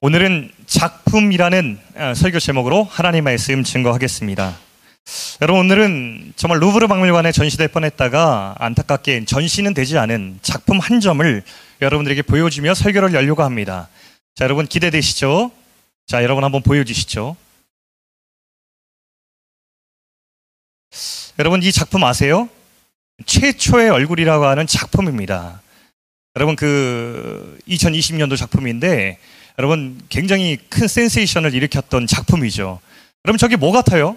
오늘은 작품이라는 어, 설교 제목으로 하나님 말씀 증거하겠습니다. 여러분 오늘은 정말 루브르 박물관에 전시될 뻔했다가 안타깝게 전시는 되지 않은 작품 한 점을 여러분들에게 보여주며 설교를 열려고 합니다. 자 여러분 기대되시죠? 자 여러분 한번 보여주시죠. 여러분 이 작품 아세요? 최초의 얼굴이라고 하는 작품입니다. 여러분 그 2020년도 작품인데 여러분 굉장히 큰 센세이션을 일으켰던 작품이죠. 여러분 저게 뭐 같아요?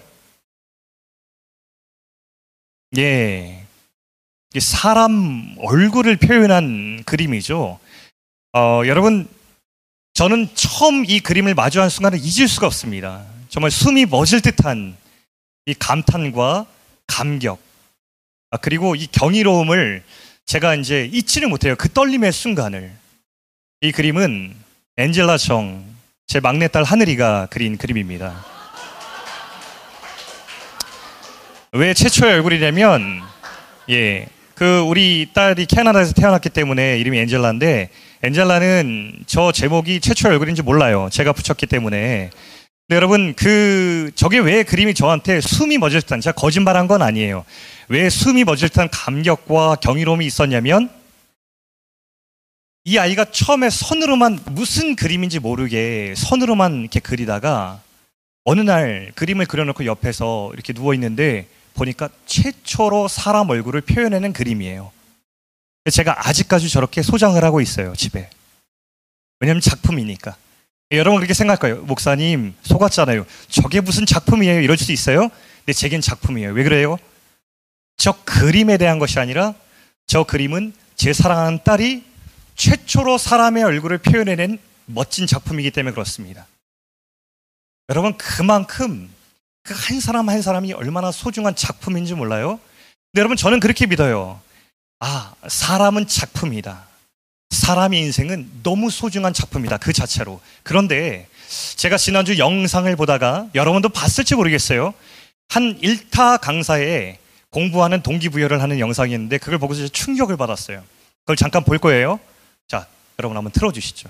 예. 사람 얼굴을 표현한 그림이죠. 어, 여러분, 저는 처음 이 그림을 마주한 순간을 잊을 수가 없습니다. 정말 숨이 멎을 듯한 이 감탄과 감격, 아, 그리고 이 경이로움을 제가 이제 잊지를 못해요. 그 떨림의 순간을. 이 그림은 엔젤라 정, 제 막내딸 하늘이가 그린 그림입니다. 왜 최초의 얼굴이냐면, 예, 그 우리 딸이 캐나다에서 태어났기 때문에 이름이 엔젤라인데, 엔젤라는 저 제목이 최초의 얼굴인지 몰라요. 제가 붙였기 때문에. 근데 여러분, 그, 저게 왜 그림이 저한테 숨이 멎을 듯한, 제가 거짓말한 건 아니에요. 왜 숨이 멎을 듯한 감격과 경이로움이 있었냐면, 이 아이가 처음에 선으로만 무슨 그림인지 모르게 선으로만 이렇게 그리다가 어느 날 그림을 그려놓고 옆에서 이렇게 누워 있는데 보니까 최초로 사람 얼굴을 표현해낸 그림이에요. 제가 아직까지 저렇게 소장을 하고 있어요, 집에. 왜냐면 작품이니까. 여러분 그렇게 생각할 거예요. 목사님, 속았잖아요. 저게 무슨 작품이에요? 이럴 수 있어요? 근데 제겐 작품이에요. 왜 그래요? 저 그림에 대한 것이 아니라 저 그림은 제 사랑하는 딸이 최초로 사람의 얼굴을 표현해낸 멋진 작품이기 때문에 그렇습니다. 여러분, 그만큼 그 한 사람 한 사람이 얼마나 소중한 작품인지 몰라요? 근데 여러분, 저는 그렇게 믿어요. 아, 사람은 작품이다. 사람의 인생은 너무 소중한 작품이다. 그 자체로. 그런데 제가 지난주 영상을 보다가 여러분도 봤을지 모르겠어요. 한 일타 강사에 공부하는 동기부여를 하는 영상이 있는데 그걸 보고서 충격을 받았어요. 그걸 잠깐 볼 거예요. 자, 여러분 한번 틀어주시죠.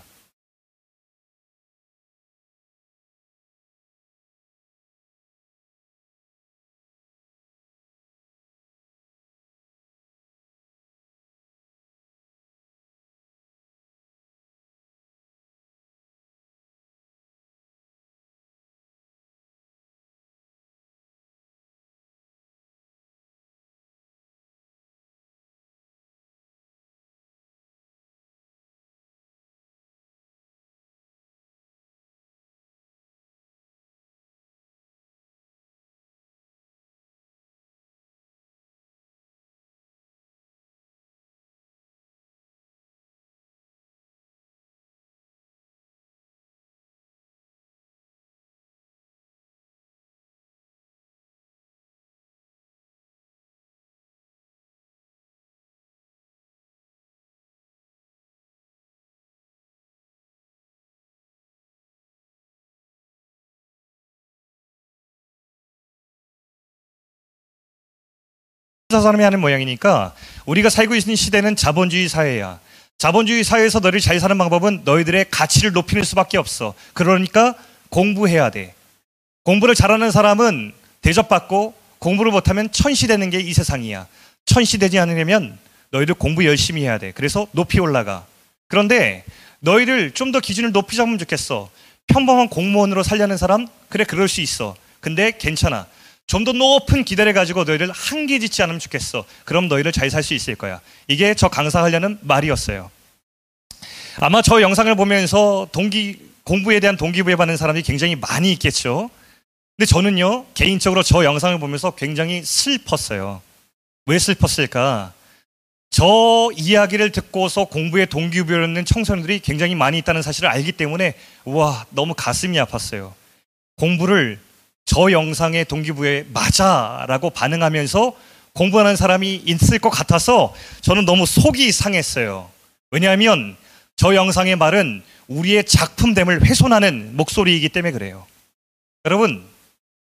사람이 하는 모양이니까 우리가 살고 있는 시대는 자본주의 사회야. 자본주의 사회에서 너를 잘 사는 방법은 너희들의 가치를 높이는 수밖에 없어. 그러니까 공부해야 돼. 공부를 잘하는 사람은 대접받고 공부를 못하면 천시되는 게 이 세상이야. 천시되지 않으려면 너희들 공부 열심히 해야 돼. 그래서 높이 올라가. 그런데 너희들 좀더 기준을 높이 잡으면 좋겠어. 평범한 공무원으로 살려는 사람? 그래, 그럴 수 있어. 근데 괜찮아. 좀 더 높은 기대를 가지고 너희를 한계 짓지 않으면 좋겠어. 그럼 너희를 잘 살 수 있을 거야. 이게 저 강사하려는 말이었어요. 아마 저 영상을 보면서 동기, 공부에 대한 동기부여 받는 사람이 굉장히 많이 있겠죠. 근데 저는요, 개인적으로 저 영상을 보면서 굉장히 슬펐어요. 왜 슬펐을까? 저 이야기를 듣고서 공부에 동기부여를 얻는 청소년들이 굉장히 많이 있다는 사실을 알기 때문에, 와, 너무 가슴이 아팠어요. 공부를 저 영상의 동기부여에 맞아라고 반응하면서 공부하는 사람이 있을 것 같아서 저는 너무 속이 상했어요. 왜냐하면 저 영상의 말은 우리의 작품됨을 훼손하는 목소리이기 때문에 그래요. 여러분,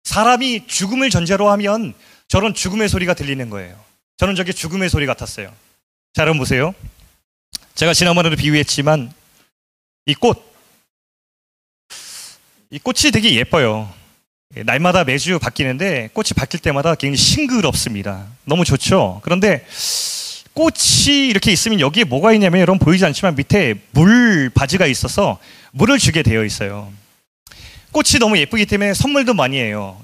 사람이 죽음을 전제로 하면 저런 죽음의 소리가 들리는 거예요. 저는 저게 죽음의 소리 같았어요. 자, 여러분 보세요. 제가 지난번에도 비유했지만 이 꽃, 이 꽃이 되게 예뻐요. 예, 날마다 매주 바뀌는데 꽃이 바뀔 때마다 굉장히 싱그럽습니다. 너무 좋죠. 그런데 꽃이 이렇게 있으면 여기에 뭐가 있냐면 여러분 보이지 않지만 밑에 물 바지가 있어서 물을 주게 되어 있어요. 꽃이 너무 예쁘기 때문에 선물도 많이 해요.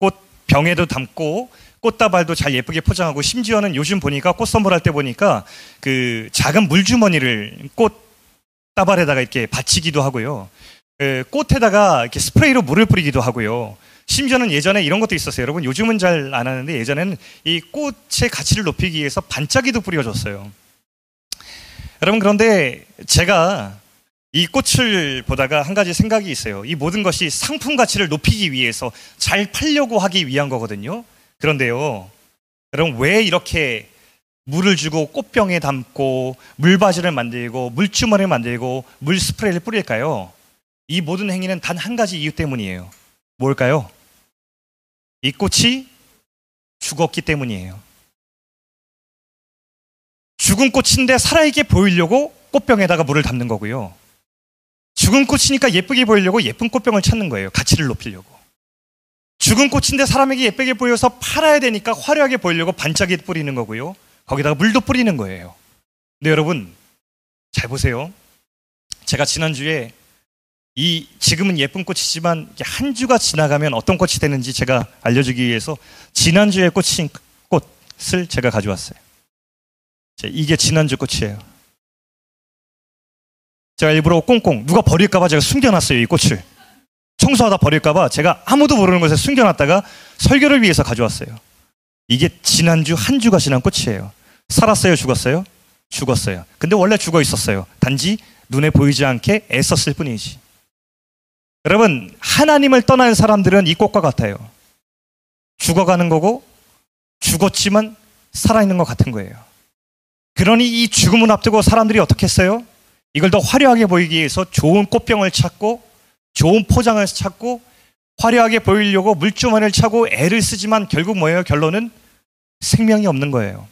꽃 병에도 담고 꽃다발도 잘 예쁘게 포장하고 심지어는 요즘 보니까 꽃 선물할 때 보니까 그 작은 물주머니를 꽃 다발에다가 이렇게 받치기도 하고요. 그 꽃에다가 이렇게 스프레이로 물을 뿌리기도 하고요. 심지어는 예전에 이런 것도 있었어요. 여러분 요즘은 잘 안 하는데 예전에는 이 꽃의 가치를 높이기 위해서 반짝이도 뿌려줬어요. 여러분 그런데 제가 이 꽃을 보다가 한 가지 생각이 있어요. 이 모든 것이 상품 가치를 높이기 위해서 잘 팔려고 하기 위한 거거든요. 그런데요. 여러분 왜 이렇게 물을 주고 꽃병에 담고 물바지를 만들고 물주머니를 만들고 물 스프레이를 뿌릴까요? 이 모든 행위는 단 한 가지 이유 때문이에요. 뭘까요? 이 꽃이 죽었기 때문이에요. 죽은 꽃인데 살아있게 보이려고 꽃병에다가 물을 담는 거고요. 죽은 꽃이니까 예쁘게 보이려고 예쁜 꽃병을 찾는 거예요. 가치를 높이려고. 죽은 꽃인데 사람에게 예쁘게 보여서 팔아야 되니까 화려하게 보이려고 반짝이 뿌리는 거고요. 거기다가 물도 뿌리는 거예요. 근데 여러분, 잘 보세요. 제가 지난주에 이 지금은 예쁜 꽃이지만 한 주가 지나가면 어떤 꽃이 되는지 제가 알려주기 위해서 지난주에 꽃인 꽃을 제가 가져왔어요. 이게 지난주 꽃이에요. 제가 일부러 꽁꽁 누가 버릴까봐 제가 숨겨놨어요 이 꽃을 청소하다 버릴까봐 제가 아무도 모르는 곳에 숨겨놨다가 설교를 위해서 가져왔어요. 이게 지난주 한 주가 지난 꽃이에요. 살았어요, 죽었어요? 죽었어요. 근데 원래 죽어 있었어요. 단지 눈에 보이지 않게 애썼을 뿐이지. 여러분, 하나님을 떠난 사람들은 이 꽃과 같아요. 죽어가는 거고, 죽었지만 살아있는 것 같은 거예요. 그러니 이 죽음을 앞두고 사람들이 어떻게 했어요? 이걸 더 화려하게 보이기 위해서 좋은 꽃병을 찾고, 좋은 포장을 찾고, 화려하게 보이려고 물주머니를 차고 애를 쓰지만 결국 뭐예요? 결론은 생명이 없는 거예요.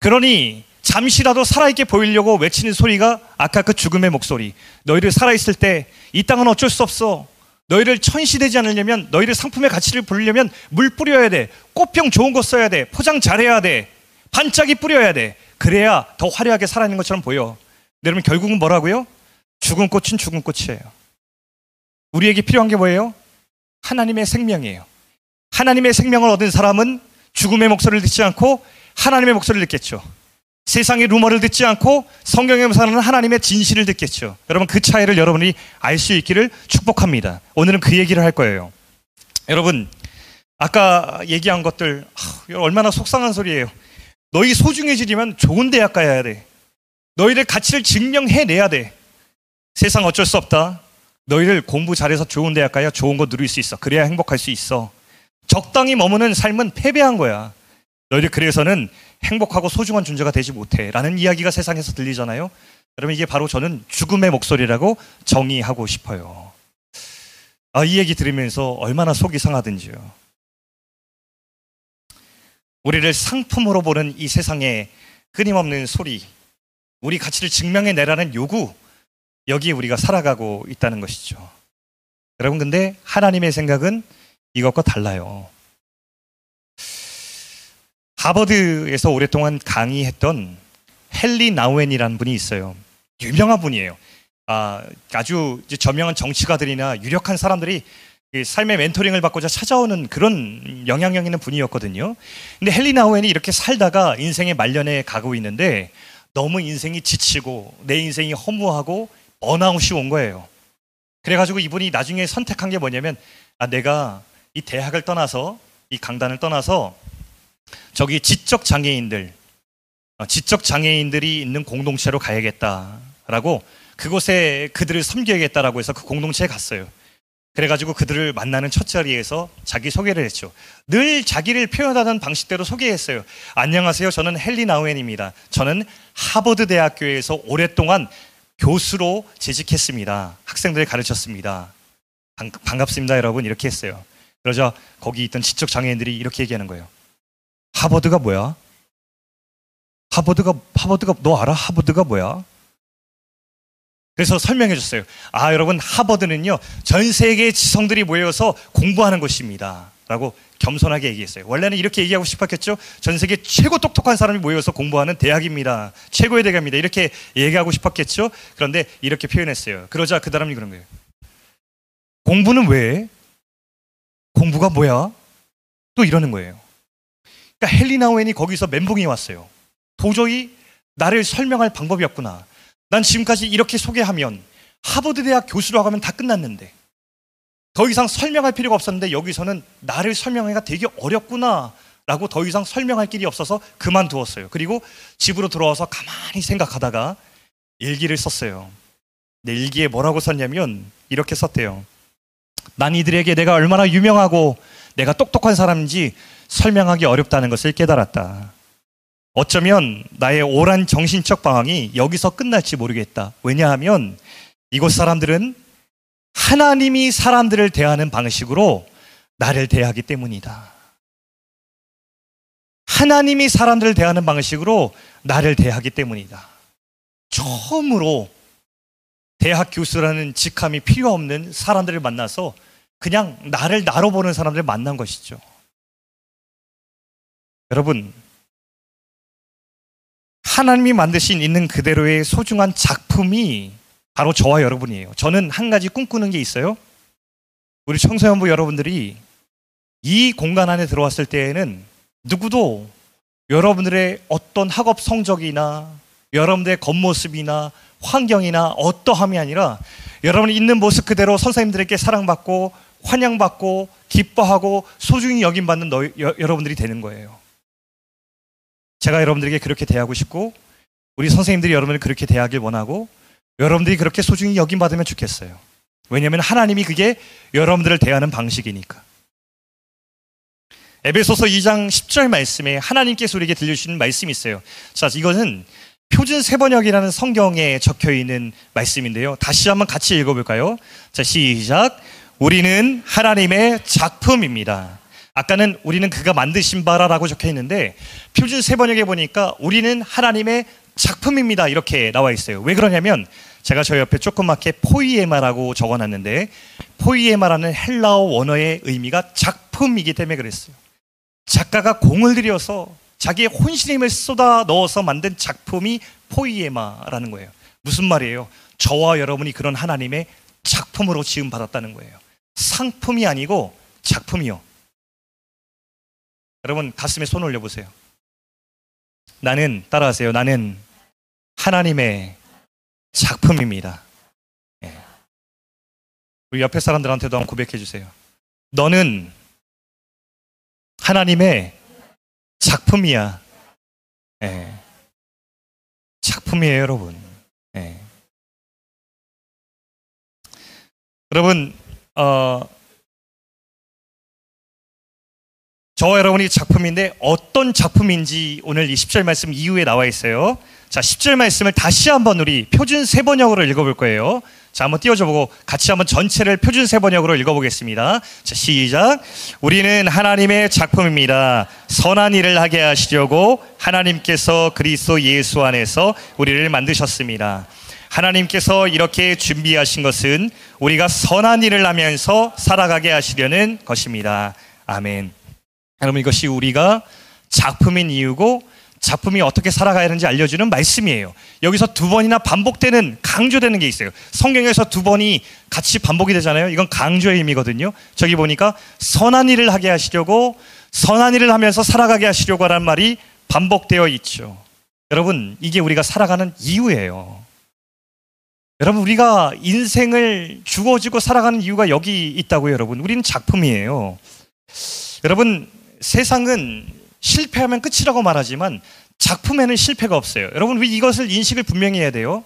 그러니 잠시라도 살아있게 보이려고 외치는 소리가 아까 그 죽음의 목소리. 너희를 살아있을 때 이 땅은 어쩔 수 없어. 너희를 천시되지 않으려면 너희를 상품의 가치를 부르려면 물 뿌려야 돼. 꽃병 좋은 거 써야 돼. 포장 잘해야 돼. 반짝이 뿌려야 돼. 그래야 더 화려하게 살아있는 것처럼 보여. 여러분 결국은 뭐라고요? 죽은 꽃은 죽은 꽃이에요. 우리에게 필요한 게 뭐예요? 하나님의 생명이에요. 하나님의 생명을 얻은 사람은 죽음의 목소리를 듣지 않고 하나님의 목소리를 듣겠죠. 세상의 루머를 듣지 않고 성경에 사는 하나님의 진실을 듣겠죠. 여러분 그 차이를 여러분이 알 수 있기를 축복합니다. 오늘은 그 얘기를 할 거예요. 여러분 아까 얘기한 것들 얼마나 속상한 소리예요. 너희 소중해지려면 좋은 대학 가야 돼. 너희들 가치를 증명해내야 돼. 세상 어쩔 수 없다. 너희들 공부 잘해서 좋은 대학 가야 좋은 거 누릴 수 있어. 그래야 행복할 수 있어. 적당히 머무는 삶은 패배한 거야. 너희들 그래서는 행복하고 소중한 존재가 되지 못해. 라는 이야기가 세상에서 들리잖아요. 여러분, 이게 바로 저는 죽음의 목소리라고 정의하고 싶어요. 아, 이 얘기 들으면서 얼마나 속이 상하든지요. 우리를 상품으로 보는 이 세상의 끊임없는 소리, 우리 가치를 증명해 내라는 요구, 여기에 우리가 살아가고 있다는 것이죠. 여러분, 근데 하나님의 생각은 이것과 달라요. 하버드에서 오랫동안 강의했던 헨리 나우엔이라는 분이 있어요. 유명한 분이에요. 아, 아주 저명한 정치가들이나 유력한 사람들이 삶의 멘토링을 받고자 찾아오는 그런 영향력 있는 분이었거든요. 근데 헨리 나우엔이 이렇게 살다가 인생의 말년에 가고 있는데 너무 인생이 지치고 내 인생이 허무하고 번아웃이 온 거예요. 그래가지고 이분이 나중에 선택한 게 뭐냐면 아, 내가 이 대학을 떠나서 이 강단을 떠나서 저기 지적 장애인들, 어, 지적 장애인들이 있는 공동체로 가야겠다라고 그곳에 그들을 섬겨야겠다라고 해서 그 공동체에 갔어요. 그래가지고 그들을 만나는 첫 자리에서 자기 소개를 했죠. 늘 자기를 표현하던 방식대로 소개했어요. 안녕하세요. 저는 헨리 나우엔입니다. 저는 하버드 대학교에서 오랫동안 교수로 재직했습니다. 학생들을 가르쳤습니다. 반, 반갑습니다, 여러분. 이렇게 했어요. 그러자 거기 있던 지적 장애인들이 이렇게 얘기하는 거예요. 하버드가 뭐야? 하버드가 하버드가 너 알아? 하버드가 뭐야? 그래서 설명해 줬어요. 아, 여러분, 하버드는요, 전 세계의 지성들이 모여서 공부하는 곳입니다. 라고 겸손하게 얘기했어요. 원래는 이렇게 얘기하고 싶었겠죠? 전 세계 최고 똑똑한 사람이 모여서 공부하는 대학입니다. 최고의 대학입니다. 이렇게 얘기하고 싶었겠죠? 그런데 이렇게 표현했어요. 그러자 그 사람이 그런 거예요. 공부는 왜? 공부가 뭐야? 또 이러는 거예요. 그러니까 헬리나 오웬이 거기서 멘붕이 왔어요. 도저히 나를 설명할 방법이 없구나. 난 지금까지 이렇게 소개하면 하버드 대학 교수라고 하면 다 끝났는데 더 이상 설명할 필요가 없었는데 여기서는 나를 설명하기가 되게 어렵구나 라고 더 이상 설명할 길이 없어서 그만두었어요. 그리고 집으로 돌아와서 가만히 생각하다가 일기를 썼어요. 내 일기에 뭐라고 썼냐면 이렇게 썼대요. 난 이들에게 내가 얼마나 유명하고 내가 똑똑한 사람인지 설명하기 어렵다는 것을 깨달았다. 어쩌면 나의 오랜 정신적 방황이 여기서 끝날지 모르겠다. 왜냐하면 이곳 사람들은 하나님이 사람들을 대하는 방식으로 나를 대하기 때문이다. 하나님이 사람들을 대하는 방식으로 나를 대하기 때문이다. 처음으로 대학 교수라는 직함이 필요 없는 사람들을 만나서 그냥 나를 나로 보는 사람들을 만난 것이죠. 여러분, 하나님이 만드신 있는 그대로의 소중한 작품이 바로 저와 여러분이에요. 저는 한 가지 꿈꾸는 게 있어요. 우리 청소년부 여러분들이 이 공간 안에 들어왔을 때에는 누구도 여러분들의 어떤 학업 성적이나 여러분들의 겉모습이나 환경이나 어떠함이 아니라 여러분이 있는 모습 그대로 선생님들에게 사랑받고 환영받고 기뻐하고 소중히 여김받는 너, 여, 여러분들이 되는 거예요. 제가 여러분들에게 그렇게 대하고 싶고 우리 선생님들이 여러분을 그렇게 대하길 원하고 여러분들이 그렇게 소중히 여김받으면 좋겠어요. 왜냐하면 하나님이 그게 여러분들을 대하는 방식이니까. 에베소서 2장 10절 말씀에 하나님께서 우리에게 들려주시는 말씀이 있어요. 자, 이것은 표준 세번역이라는 성경에 적혀 있는 말씀인데요. 다시 한번 같이 읽어볼까요? 자, 시작. 우리는 하나님의 작품입니다. 아까는 우리는 그가 만드신 바라라고 적혀 있는데 표준 세번역에 보니까 우리는 하나님의 작품입니다. 이렇게 나와 있어요. 왜 그러냐면 제가 저 옆에 조그맣게 포이에마라고 적어놨는데 포이에마라는 헬라어 원어의 의미가 작품이기 때문에 그랬어요. 작가가 공을 들여서 자기의 혼신의 힘을 쏟아 넣어서 만든 작품이 포이에마라는 거예요. 무슨 말이에요? 저와 여러분이 그런 하나님의 작품으로 지음 받았다는 거예요. 상품이 아니고 작품이요. 여러분 가슴에 손 올려 보세요. 나는 따라하세요. 나는 하나님의 작품입니다. 예. 우리 옆에 사람들한테도 한번 고백해 주세요. 너는 하나님의 작품이야. 예. 작품이에요, 여러분. 예. 여러분, 어, 저와 여러분이 작품인데 어떤 작품인지 오늘 이 10절 말씀 이후에 나와 있어요. 자, 10절 말씀을 다시 한번 우리 표준 세 번역으로 읽어볼 거예요. 자, 한번 띄워줘 보고 같이 한번 전체를 표준 세 번역으로 읽어보겠습니다. 자, 시작. 우리는 하나님의 작품입니다. 선한 일을 하게 하시려고 하나님께서 그리스도 예수 안에서 우리를 만드셨습니다. 하나님께서 이렇게 준비하신 것은 우리가 선한 일을 하면서 살아가게 하시려는 것입니다. 아멘. 여러분 이것이 우리가 작품인 이유고 작품이 어떻게 살아가야 하는지 알려주는 말씀이에요. 여기서 두 번이나 반복되는 강조되는 게 있어요. 성경에서 두 번이 같이 반복이 되잖아요. 이건 강조의 의미거든요. 저기 보니까 선한 일을 하게 하시려고 선한 일을 하면서 살아가게 하시려고 하는 말이 반복되어 있죠. 여러분, 이게 우리가 살아가는 이유예요. 여러분, 우리가 인생을 주어지고 살아가는 이유가 여기 있다고요, 여러분. 우리는 작품이에요. 여러분, 세상은 실패하면 끝이라고 말하지만 작품에는 실패가 없어요. 여러분, 우리 이것을 인식을 분명히 해야 돼요.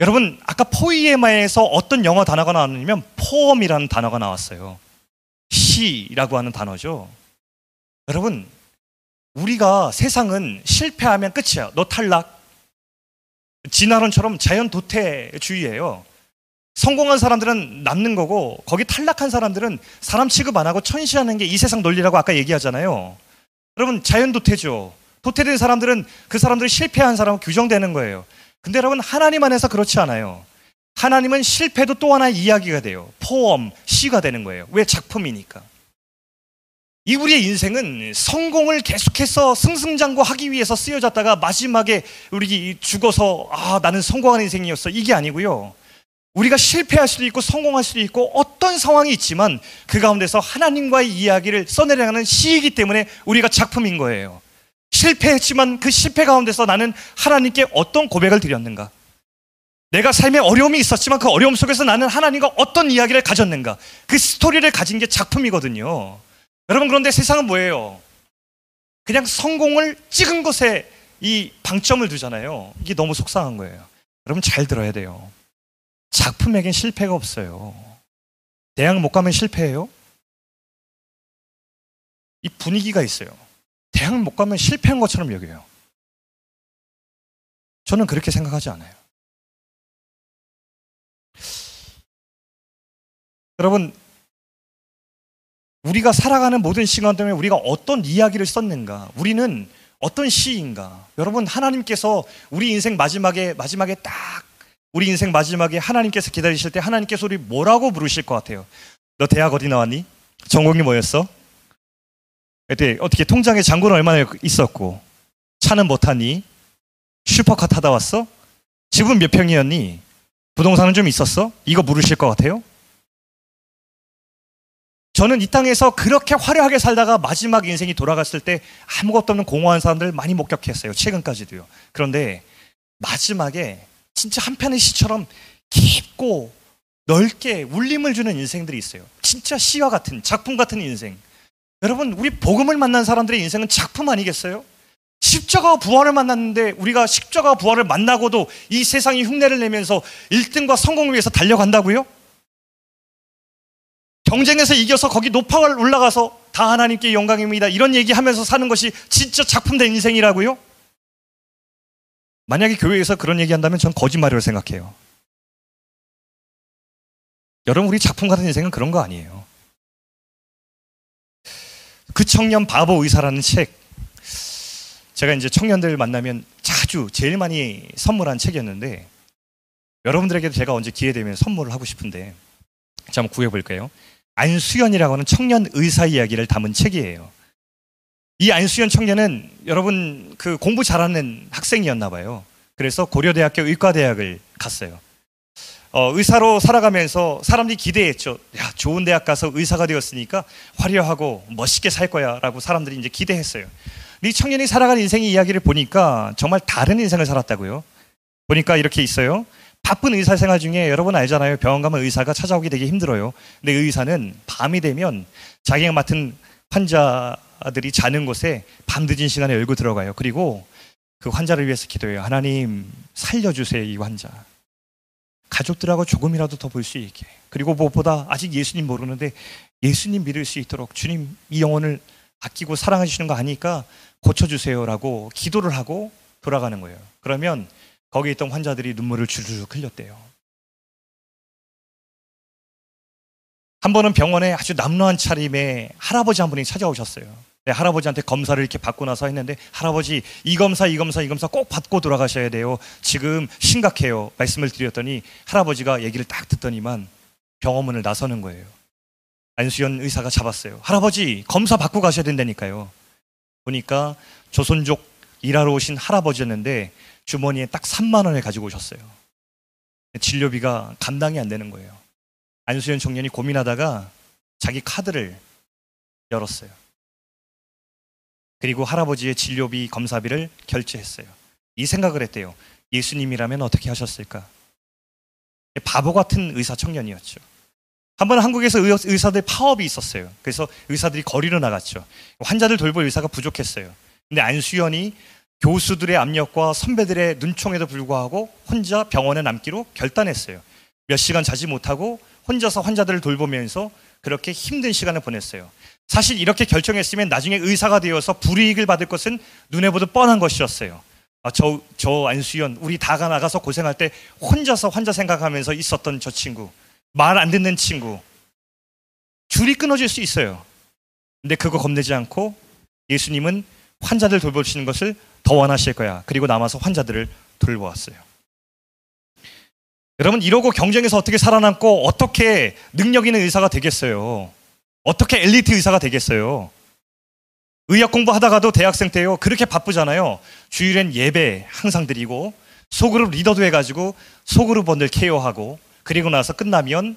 여러분, 아까 포이에마에서 어떤 영어 단어가 나왔냐면 포엄이라는 단어가 나왔어요. 시라고 하는 단어죠. 여러분, 우리가 세상은 실패하면 끝이야. 너 탈락. 진화론처럼 자연 도태주의예요. 성공한 사람들은 남는 거고 거기 탈락한 사람들은 사람 취급 안 하고 천시하는 게 이 세상 논리라고 아까 얘기하잖아요. 여러분 자연 도태죠. 도태된 사람들은 그 사람들이 실패한 사람은 규정되는 거예요. 근데 여러분 하나님 안에서 그렇지 않아요. 하나님은 실패도 또 하나의 이야기가 돼요. 포엄, 시가 되는 거예요. 왜 작품이니까. 이 우리의 인생은 성공을 계속해서 승승장구하기 위해서 쓰여졌다가 마지막에 우리 죽어서 아 나는 성공한 인생이었어 이게 아니고요. 우리가 실패할 수도 있고 성공할 수도 있고 어떤 상황이 있지만 그 가운데서 하나님과의 이야기를 써내려가는 시이기 때문에 우리가 작품인 거예요. 실패했지만 그 실패 가운데서 나는 하나님께 어떤 고백을 드렸는가? 내가 삶에 어려움이 있었지만 그 어려움 속에서 나는 하나님과 어떤 이야기를 가졌는가? 그 스토리를 가진 게 작품이거든요. 여러분 그런데 세상은 뭐예요? 그냥 성공을 찍은 것에 이 방점을 두잖아요. 이게 너무 속상한 거예요. 여러분 잘 들어야 돼요. 작품에겐 실패가 없어요. 대학 못 가면 실패해요? 이 분위기가 있어요. 대학 못 가면 실패한 것처럼 여겨요. 저는 그렇게 생각하지 않아요. 여러분, 우리가 살아가는 모든 시간 동안 우리가 어떤 이야기를 썼는가? 우리는 어떤 시인가? 여러분, 하나님께서 우리 인생 마지막에, 마지막에 딱 우리 인생 마지막에 하나님께서 기다리실 때 하나님께서 우리 뭐라고 부르실 것 같아요? 너 대학 어디 나왔니? 전공이 뭐였어? 그때 어떻게 통장에 잔고는 얼마나 있었고 차는 못 타니? 슈퍼카 타다 왔어? 집은 몇 평이었니? 부동산은 좀 있었어? 이거 물으실 것 같아요? 저는 이 땅에서 그렇게 화려하게 살다가 마지막 인생이 돌아갔을 때 아무것도 없는 공허한 사람들 많이 목격했어요. 최근까지도요. 그런데 마지막에 진짜 한편의 시처럼 깊고 넓게 울림을 주는 인생들이 있어요. 진짜 시와 같은 작품 같은 인생. 여러분, 우리 복음을 만난 사람들의 인생은 작품 아니겠어요? 십자가와 부활을 만났는데 우리가 십자가와 부활을 만나고도 이 세상이 흉내를 내면서 1등과 성공을 위해서 달려간다고요? 경쟁에서 이겨서 거기 높아 올라가서 다 하나님께 영광입니다. 이런 얘기하면서 사는 것이 진짜 작품된 인생이라고요? 만약에 교회에서 그런 얘기한다면 전 거짓말이라고 생각해요. 여러분 우리 작품 같은 인생은 그런 거 아니에요. 그 청년 바보 의사라는 책 제가 이제 청년들 만나면 자주 제일 많이 선물한 책이었는데 여러분들에게도 제가 언제 기회 되면 선물을 하고 싶은데 자 한번 구해 볼까요? 안수연이라고 하는 청년 의사 이야기를 담은 책이에요. 이 안수연 청년은 여러분 그 공부 잘하는 학생이었나 봐요. 그래서 고려대학교 의과대학을 갔어요. 어, 의사로 살아가면서 사람들이 기대했죠. 야, 좋은 대학 가서 의사가 되었으니까 화려하고 멋있게 살 거야 라고 사람들이 이제 기대했어요. 이 청년이 살아가는 인생의 이야기를 보니까 정말 다른 인생을 살았다고요. 보니까 이렇게 있어요. 바쁜 의사 생활 중에 여러분 알잖아요. 병원 가면 의사가 찾아오기 되게 힘들어요. 근데 의사는 밤이 되면 자기가 맡은 환자 아들이 자는 곳에 밤늦은 시간에 열고 들어가요. 그리고 그 환자를 위해서 기도해요. 하나님 살려주세요 이 환자. 가족들하고 조금이라도 더 볼 수 있게. 그리고 무엇보다 아직 예수님 모르는데 예수님 믿을 수 있도록 주님 이 영혼을 아끼고 사랑해 는거 아니까 고쳐주세요라고 기도를 하고 돌아가는 거예요. 그러면 거기 있던 환자들이 눈물을 줄줄 흘렸대요. 한 번은 병원에 아주 남루한 차림에 할아버지 한 분이 찾아오셨어요. 네, 할아버지한테 검사를 이렇게 받고 나서 했는데 할아버지 이 검사 이 검사 이 검사 꼭 받고 돌아가셔야 돼요. 지금 심각해요. 말씀을 드렸더니 할아버지가 얘기를 딱 듣더니만 병원문을 나서는 거예요. 안수연 의사가 잡았어요. 할아버지 검사 받고 가셔야 된다니까요. 보니까 조선족 일하러 오신 할아버지였는데 주머니에 딱 3만 원을 가지고 오셨어요. 진료비가 감당이 안 되는 거예요. 안수현 청년이 고민하다가 자기 카드를 열었어요. 그리고 할아버지의 진료비 검사비를 결제했어요. 이 생각을 했대요. 예수님이라면 어떻게 하셨을까? 바보 같은 의사 청년이었죠. 한번 한국에서 의사들 파업이 있었어요. 그래서 의사들이 거리로 나갔죠. 환자들 돌볼 의사가 부족했어요. 근데 안수연이 교수들의 압력과 선배들의 눈총에도 불구하고 혼자 병원에 남기로 결단했어요. 몇 시간 자지 못하고 혼자서 환자들을 돌보면서 그렇게 힘든 시간을 보냈어요. 사실 이렇게 결정했으면 나중에 의사가 되어서 불이익을 받을 것은 눈에 보듯 뻔한 것이었어요. 아, 저, 저 안수연, 우리 다가 나가서 고생할 때 혼자서 환자 생각하면서 있었던 저 친구, 말 안 듣는 친구, 줄이 끊어질 수 있어요. 근데 그거 겁내지 않고 예수님은 환자들 돌보시는 것을 더 원하실 거야. 그리고 남아서 환자들을 돌보았어요. 여러분 이러고 경쟁에서 어떻게 살아남고 어떻게 능력 있는 의사가 되겠어요? 어떻게 엘리트 의사가 되겠어요? 의학 공부하다가도 대학생 때요 그렇게 바쁘잖아요. 주일엔 예배 항상 드리고 소그룹 리더도 해가지고 소그룹원들 케어하고 그리고 나서 끝나면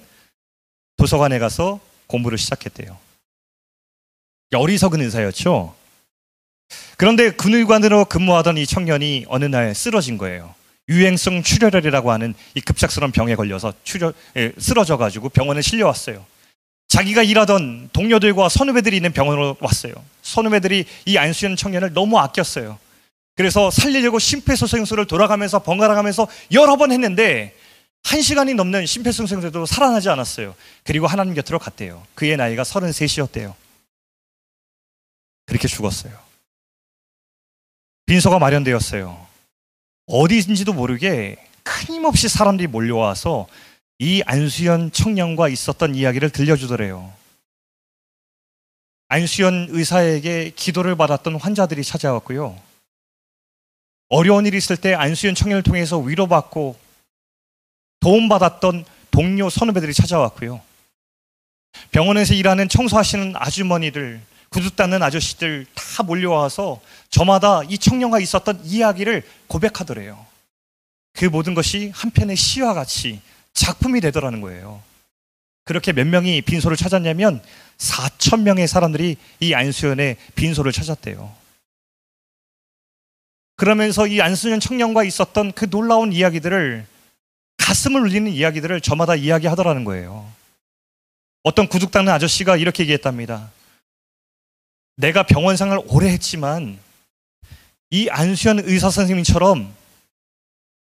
도서관에 가서 공부를 시작했대요. 어리석은 의사였죠. 그런데 근의관으로 근무하던 이 청년이 어느 날 쓰러진 거예요. 유행성 출혈이라고 하는 이 급작스러운 병에 걸려서 출혈, 예, 쓰러져 가지고 병원에 실려왔어요. 자기가 일하던 동료들과 선후배들이 있는 병원으로 왔어요. 선후배들이 이 안수현 청년을 너무 아꼈어요. 그래서 살리려고 심폐소생술을 돌아가면서 번갈아 가면서 여러 번 했는데 한 시간이 넘는 심폐소생술도 살아나지 않았어요. 그리고 하나님 곁으로 갔대요. 그의 나이가 33이었대요. 그렇게 죽었어요. 빈소가 마련되었어요. 어디인지도 모르게 끊임없이 사람들이 몰려와서 이 안수현 청년과 있었던 이야기를 들려주더래요. 안수현 의사에게 기도를 받았던 환자들이 찾아왔고요. 어려운 일이 있을 때 안수현 청년을 통해서 위로받고 도움받았던 동료 선후배들이 찾아왔고요. 병원에서 일하는 청소하시는 아주머니들, 구두 닦는 아저씨들 다 몰려와서 저마다 이 청년과 있었던 이야기를 고백하더래요. 그 모든 것이 한편의 시와 같이 작품이 되더라는 거예요. 그렇게 몇 명이 빈소를 찾았냐면 4천 명의 사람들이 이 안수연의 빈소를 찾았대요. 그러면서 이 안수연 청년과 있었던 그 놀라운 이야기들을 가슴을 울리는 이야기들을 저마다 이야기하더라는 거예요. 어떤 구둑 닦는 아저씨가 이렇게 얘기했답니다. 내가 병원 생활 오래 했지만 이 안수현 의사 선생님처럼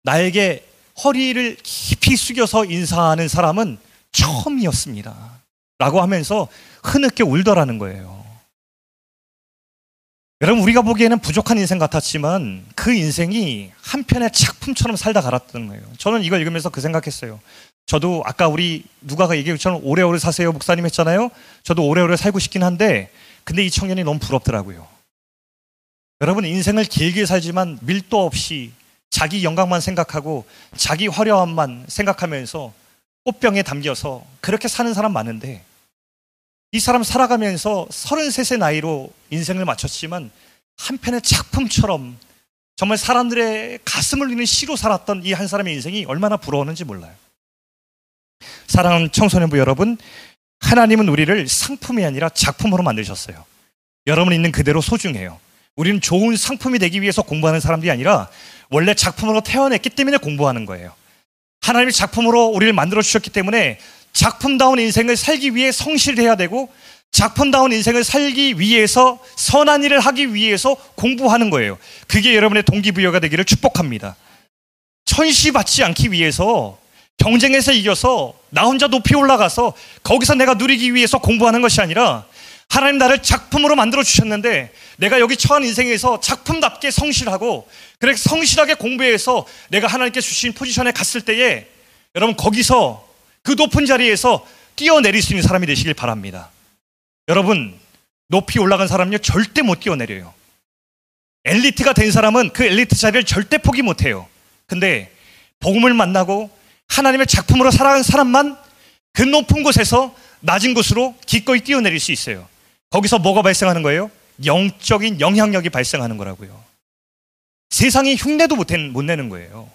나에게 허리를 깊이 숙여서 인사하는 사람은 처음이었습니다. 라고 하면서 흐느껴 울더라는 거예요. 여러분, 우리가 보기에는 부족한 인생 같았지만 그 인생이 한편의 작품처럼 살다 갈았던 거예요. 저는 이걸 읽으면서 그 생각했어요. 저도 아까 우리 누가가 얘기했처럼 오래오래 사세요 목사님 했잖아요. 저도 오래오래 살고 싶긴 한데 근데 이 청년이 너무 부럽더라고요. 여러분 인생을 길게 살지만 밀도 없이 자기 영광만 생각하고 자기 화려함만 생각하면서 꽃병에 담겨서 그렇게 사는 사람 많은데 이 사람 살아가면서 33세 나이로 인생을 마쳤지만 한편의 작품처럼 정말 사람들의 가슴을 울리는 시로 살았던 이 한 사람의 인생이 얼마나 부러웠는지 몰라요. 사랑하는 청소년부 여러분, 하나님은 우리를 상품이 아니라 작품으로 만드셨어요. 여러분 있는 그대로 소중해요. 우리는 좋은 상품이 되기 위해서 공부하는 사람들이 아니라 원래 작품으로 태어났기 때문에 공부하는 거예요. 하나님이 작품으로 우리를 만들어 주셨기 때문에 작품다운 인생을 살기 위해 성실해야 되고 작품다운 인생을 살기 위해서 선한 일을 하기 위해서 공부하는 거예요. 그게 여러분의 동기부여가 되기를 축복합니다. 천시 받지 않기 위해서 경쟁에서 이겨서 나 혼자 높이 올라가서 거기서 내가 누리기 위해서 공부하는 것이 아니라 하나님 나를 작품으로 만들어 주셨는데 내가 여기 처한 인생에서 작품답게 성실하고 그렇게 성실하게 공부해서 내가 하나님께 주신 포지션에 갔을 때에 여러분 거기서 그 높은 자리에서 뛰어내릴 수 있는 사람이 되시길 바랍니다. 여러분 높이 올라간 사람은요 절대 못 뛰어내려요. 엘리트가 된 사람은 그 엘리트 자리를 절대 포기 못 해요. 근데 복음을 만나고 하나님의 작품으로 살아간 사람만 그 높은 곳에서 낮은 곳으로 기꺼이 뛰어내릴 수 있어요. 거기서 뭐가 발생하는 거예요? 영적인 영향력이 발생하는 거라고요. 세상이 흉내도 못, 못 내는 거예요.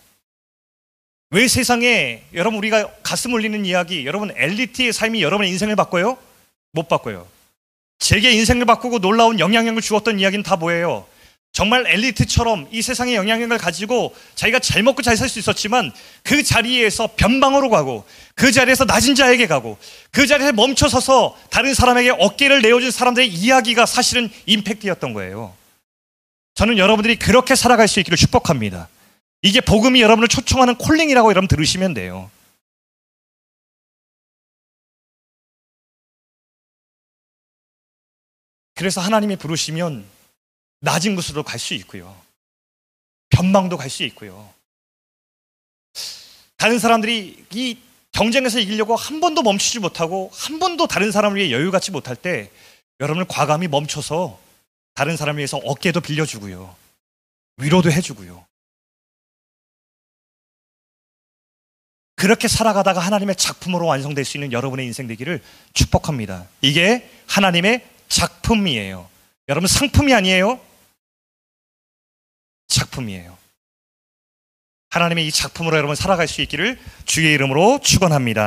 왜 세상에 여러분 우리가 가슴 울리는 이야기, 여러분 엘리트의 삶이 여러분의 인생을 바꿔요? 못 바꿔요. 제게 인생을 바꾸고 놀라운 영향력을 주었던 이야기는 다 뭐예요? 정말 엘리트처럼 이 세상의 영향력을 가지고 자기가 잘 먹고 잘 살 수 있었지만 그 자리에서 변방으로 가고 그 자리에서 낮은 자에게 가고 그 자리에서 멈춰서서 다른 사람에게 어깨를 내어준 사람들의 이야기가 사실은 임팩트였던 거예요. 저는 여러분들이 그렇게 살아갈 수 있기를 축복합니다. 이게 복음이 여러분을 초청하는 콜링이라고 여러분 들으시면 돼요. 그래서 하나님이 부르시면 낮은 곳으로 갈 수 있고요. 변망도 갈 수 있고요. 다른 사람들이 이 경쟁에서 이기려고 한 번도 멈추지 못하고 한 번도 다른 사람을 위해 여유 갖지 못할 때 여러분을 과감히 멈춰서 다른 사람을 위해서 어깨도 빌려주고요. 위로도 해주고요. 그렇게 살아가다가 하나님의 작품으로 완성될 수 있는 여러분의 인생 되기를 축복합니다. 이게 하나님의 작품이에요. 여러분 상품이 아니에요. 작품이에요. 하나님의 이 작품으로 여러분 살아갈 수 있기를 주의 이름으로 축원합니다.